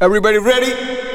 Everybody ready?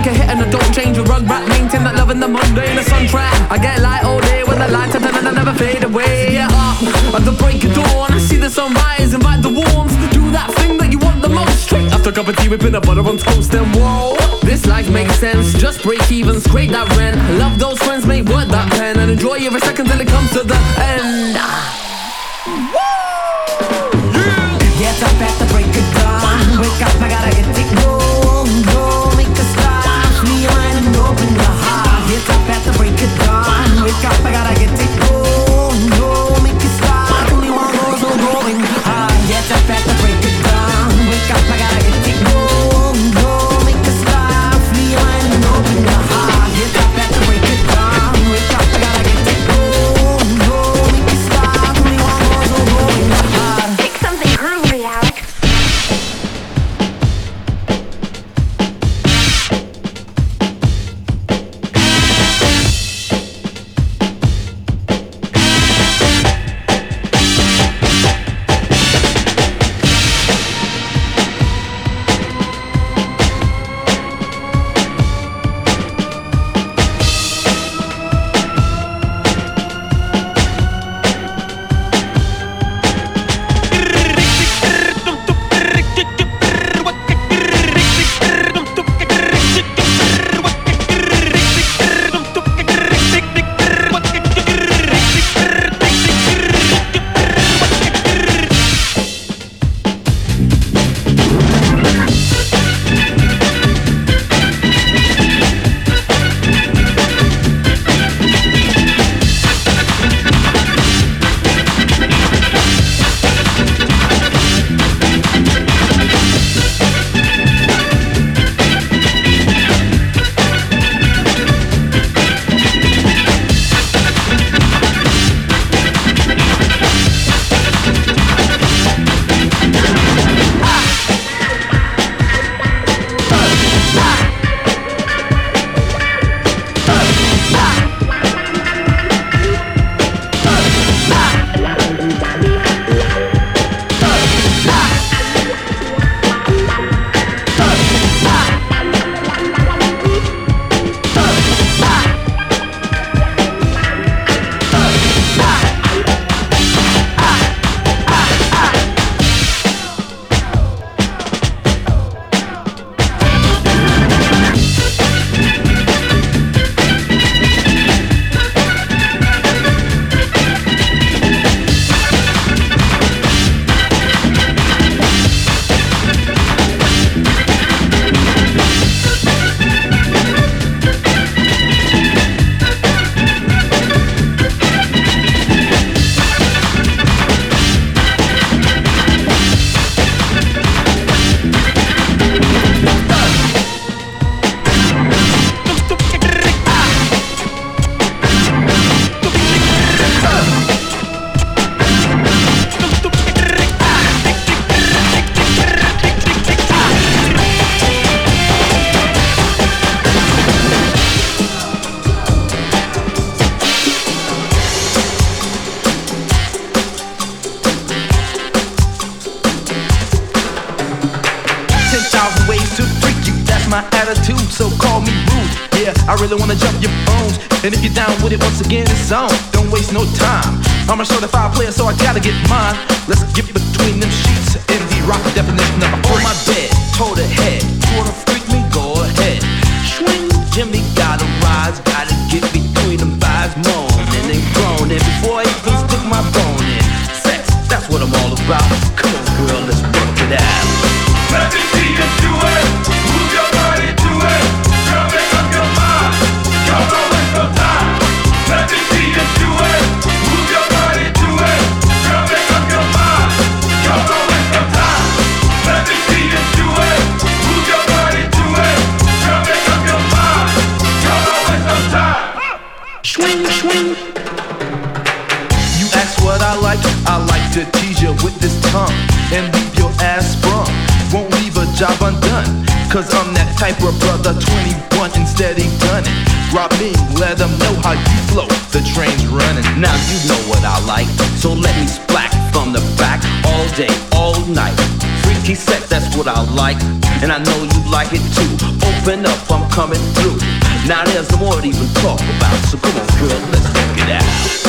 Take a hit and I don't change. We run rap, maintain that love in the mundane. The sun trap. I get light all day when the lights are done and I never fade away. Get uh, at the break of dawn. I see the sunrise, invite the warmth. Do that thing that you want the most. Straight after a cup of tea with a butter on toast. and whoa, this life makes sense. Just break even, scrape that rent. Love those friends, make work that pen, and enjoy every second till it comes to the end. I like, and I know you like it too. Open up, I'm coming through. Now there's no more to even talk about, so come on, girl, let's work it out.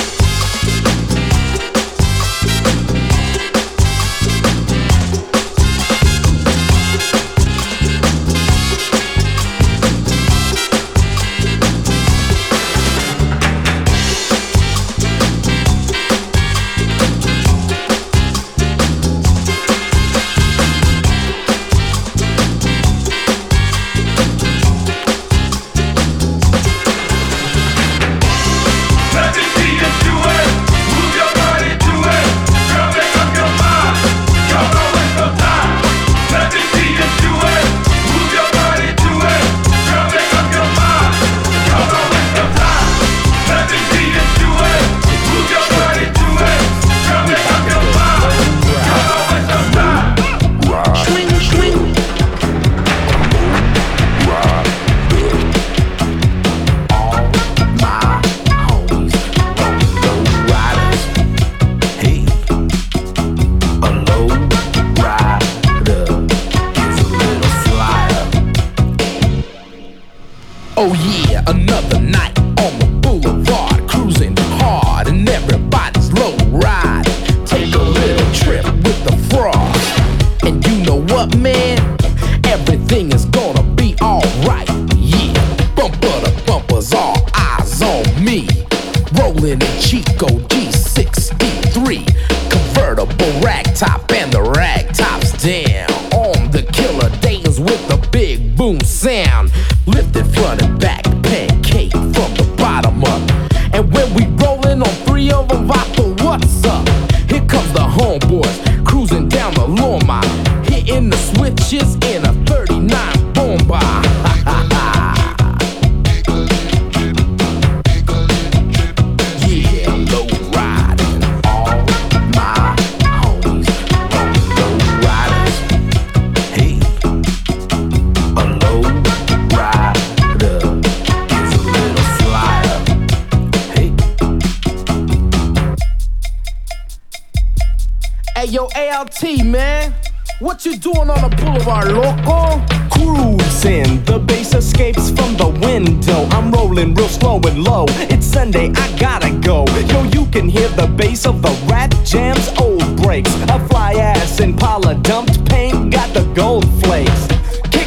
Man. What you doing on the boulevard, loco? Cruising, the bass escapes from the window. I'm rolling real slow and low. It's Sunday, I gotta go. Yo, you can hear the bass of the rap jams, old breaks. A fly ass in Impala dumped paint, got the gold flakes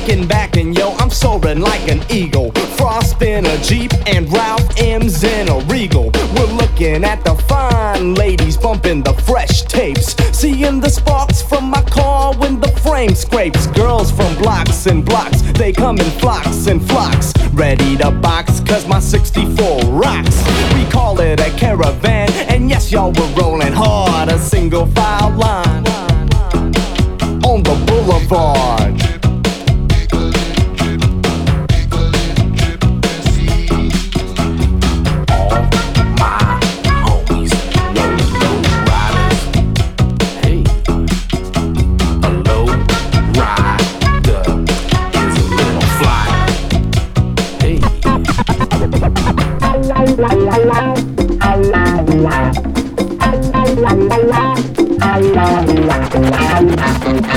kicking back and yo, I'm soaring like an eagle. Frost in a Jeep and Ralph M's in a Regal. We're looking at the fine ladies bumping the fresh tapes. Seeing the sparks from my car when the frame scrapes. Girls from blocks and blocks, they come in flocks and flocks. Ready to box, cause my 64 rocks. We call it a caravan, and yes, y'all, we're rolling hard. A single file line on the boulevard. la la la la la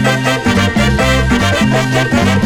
Thank Thank you.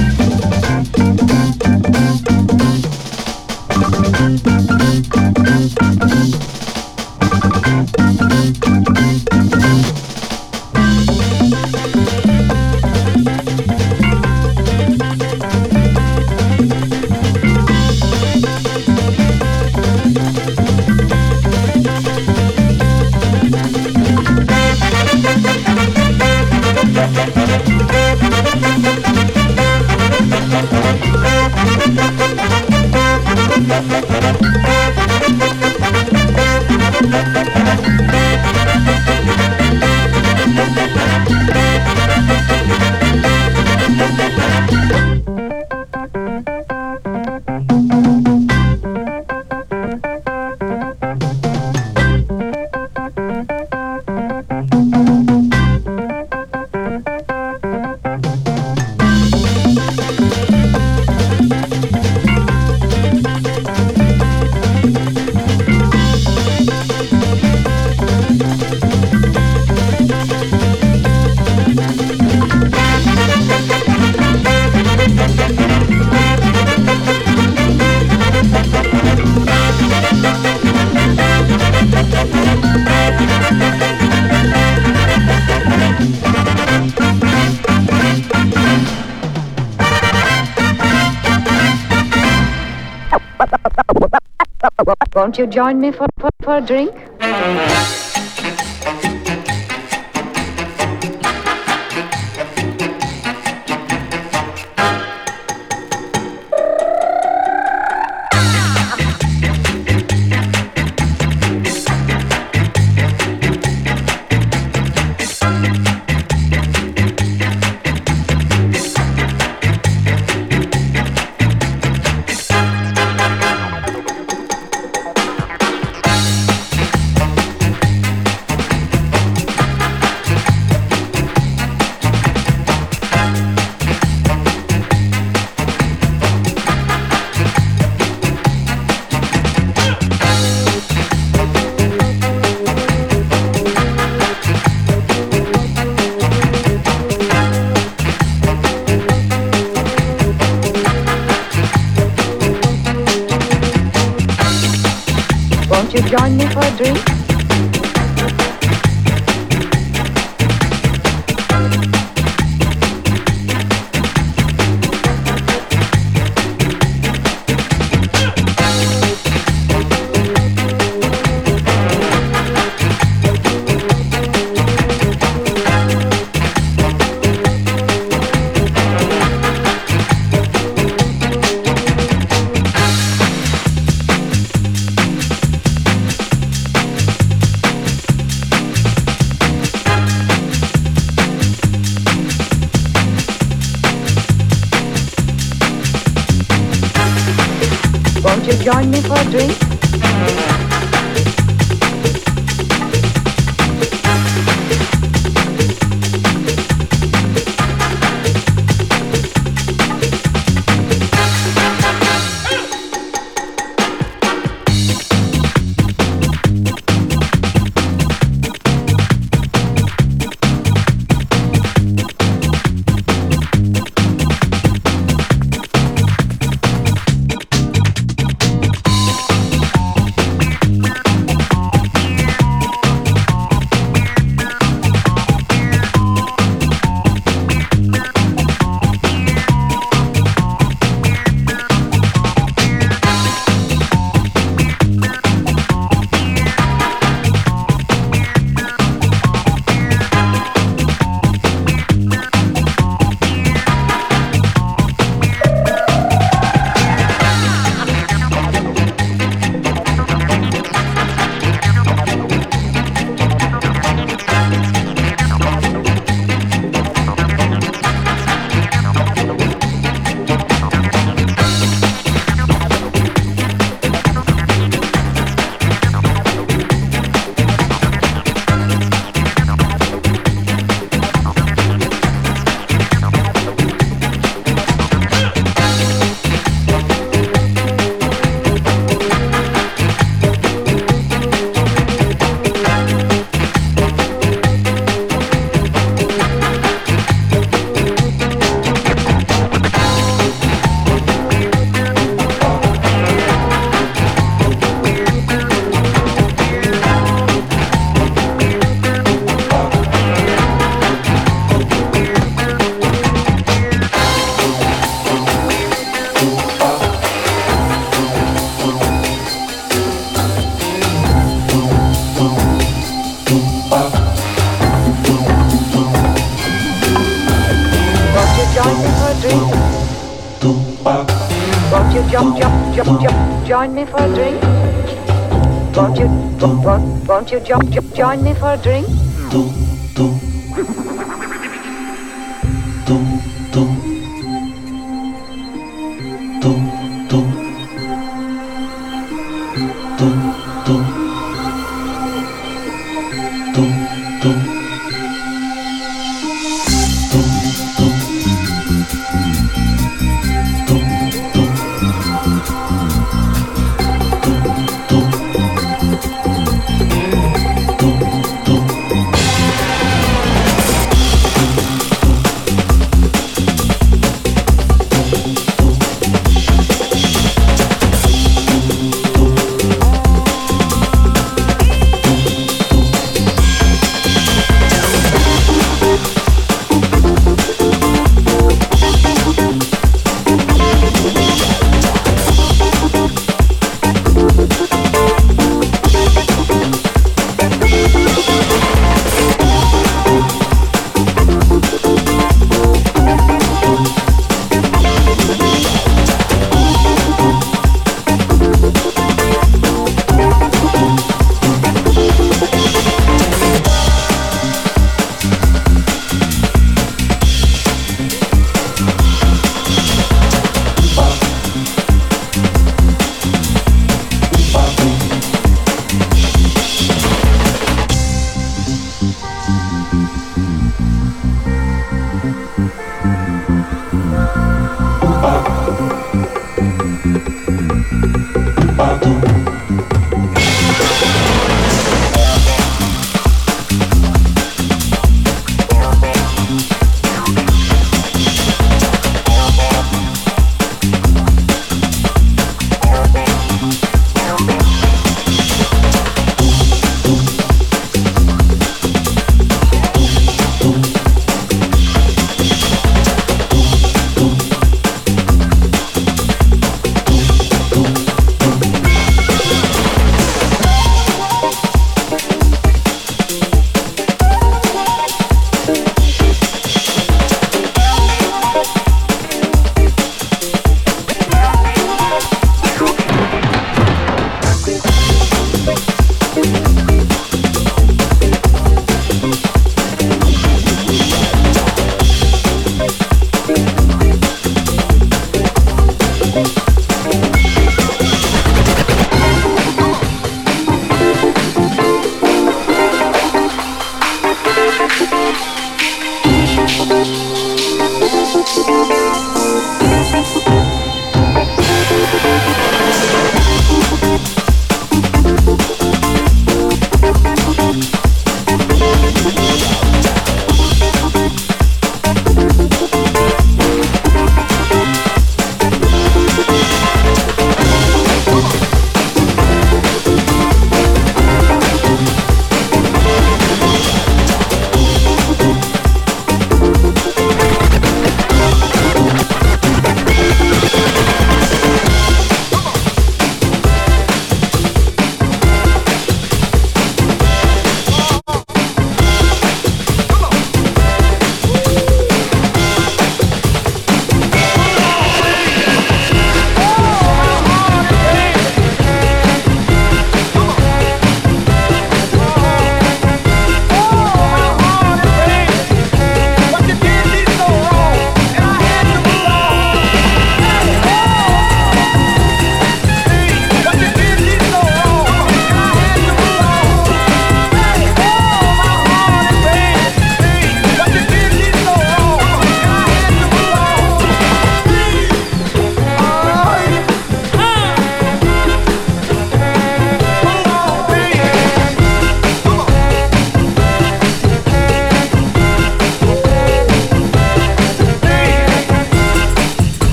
Won't you join me for, for, for a drink? Join join me for a drink? Won't you, won't, won't you jo- jo- join me for a drink?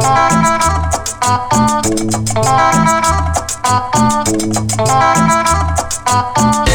Thank you.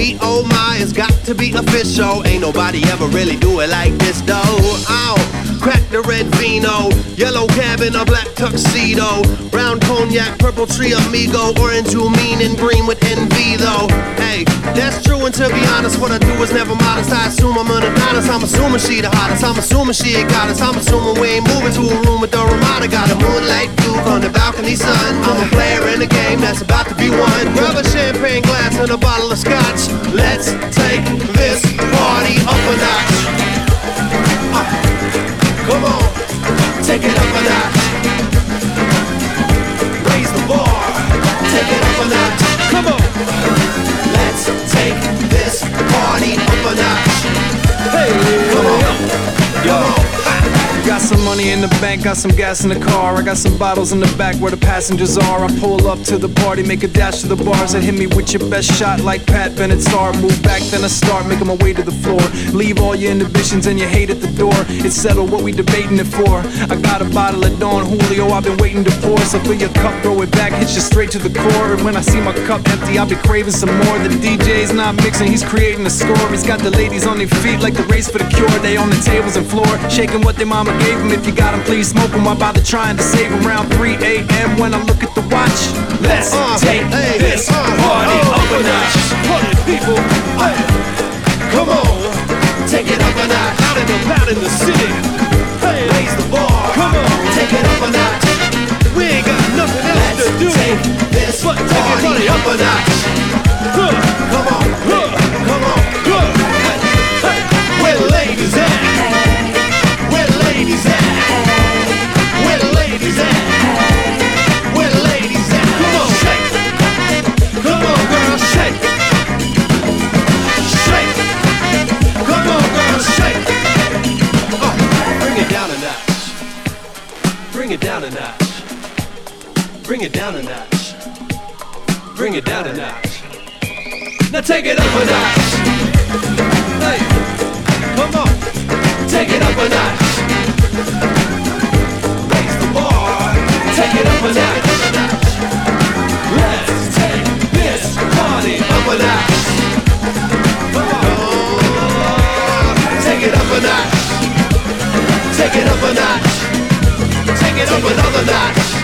Meet oh my, it's got to be official. Ain't nobody ever really do it like this though. Ow, crack the red vino, yellow cabin, a black tuxedo, brown cognac, purple tree amigo, orange you mean and green with envy though. Hey, that's true and to be honest, what I do is never modest. I assume I'm an Adonis, I'm assuming she the hottest, I'm assuming she a goddess, I'm assuming we ain't moving to a room with the Ramada. Got a moonlight view from the balcony sun. I'm a player in a game that's about to be won. Grab a champagne glass and a bottle of scotch. Let's take this party up a notch. Come on, take it up a notch. Raise the bar, take it up a notch. Come on, let's take this party up a notch. Hey, come on, on. Got some money in the bank, got some gas in the car. I got some bottles in the back where the passengers are. I pull up to the party, make a dash to the bars, and hit me with your best shot like Pat Benatar. Move back, then I start making my way to the floor. Leave all your inhibitions and your hate at the door. It's settled what we debating it for. I got a bottle of Don Julio, I've been waiting to pour. So fill your cup, throw it back, hit you straight to the core. And when I see my cup empty, I'll be craving some more. The DJ's not mixing, he's creating a score. He's got the ladies on their feet like the race for the cure. They on the tables and floor, shaking what their mama gave them. If you got them, please smoke them. I bother trying to save them around 3 a.m. when I look at the watch. Let's uh, take this uh, party uh, up a notch. Party people. Hey, come on, Take it up a notch. out and about in the city. Hey, Raise the bar. come on. Take it up a notch. We ain't got nothing else to do. Take this But take it party up a notch. Huh, Come on, Bring it down a notch. Bring it down a notch. Bring it down a notch. Now take it up a notch. Hey, come on. Take it up a notch. Raise the bar. Take it up a notch. Let's take this party up a notch. Come. Take it up a notch. Take it up a notch. It up another notch.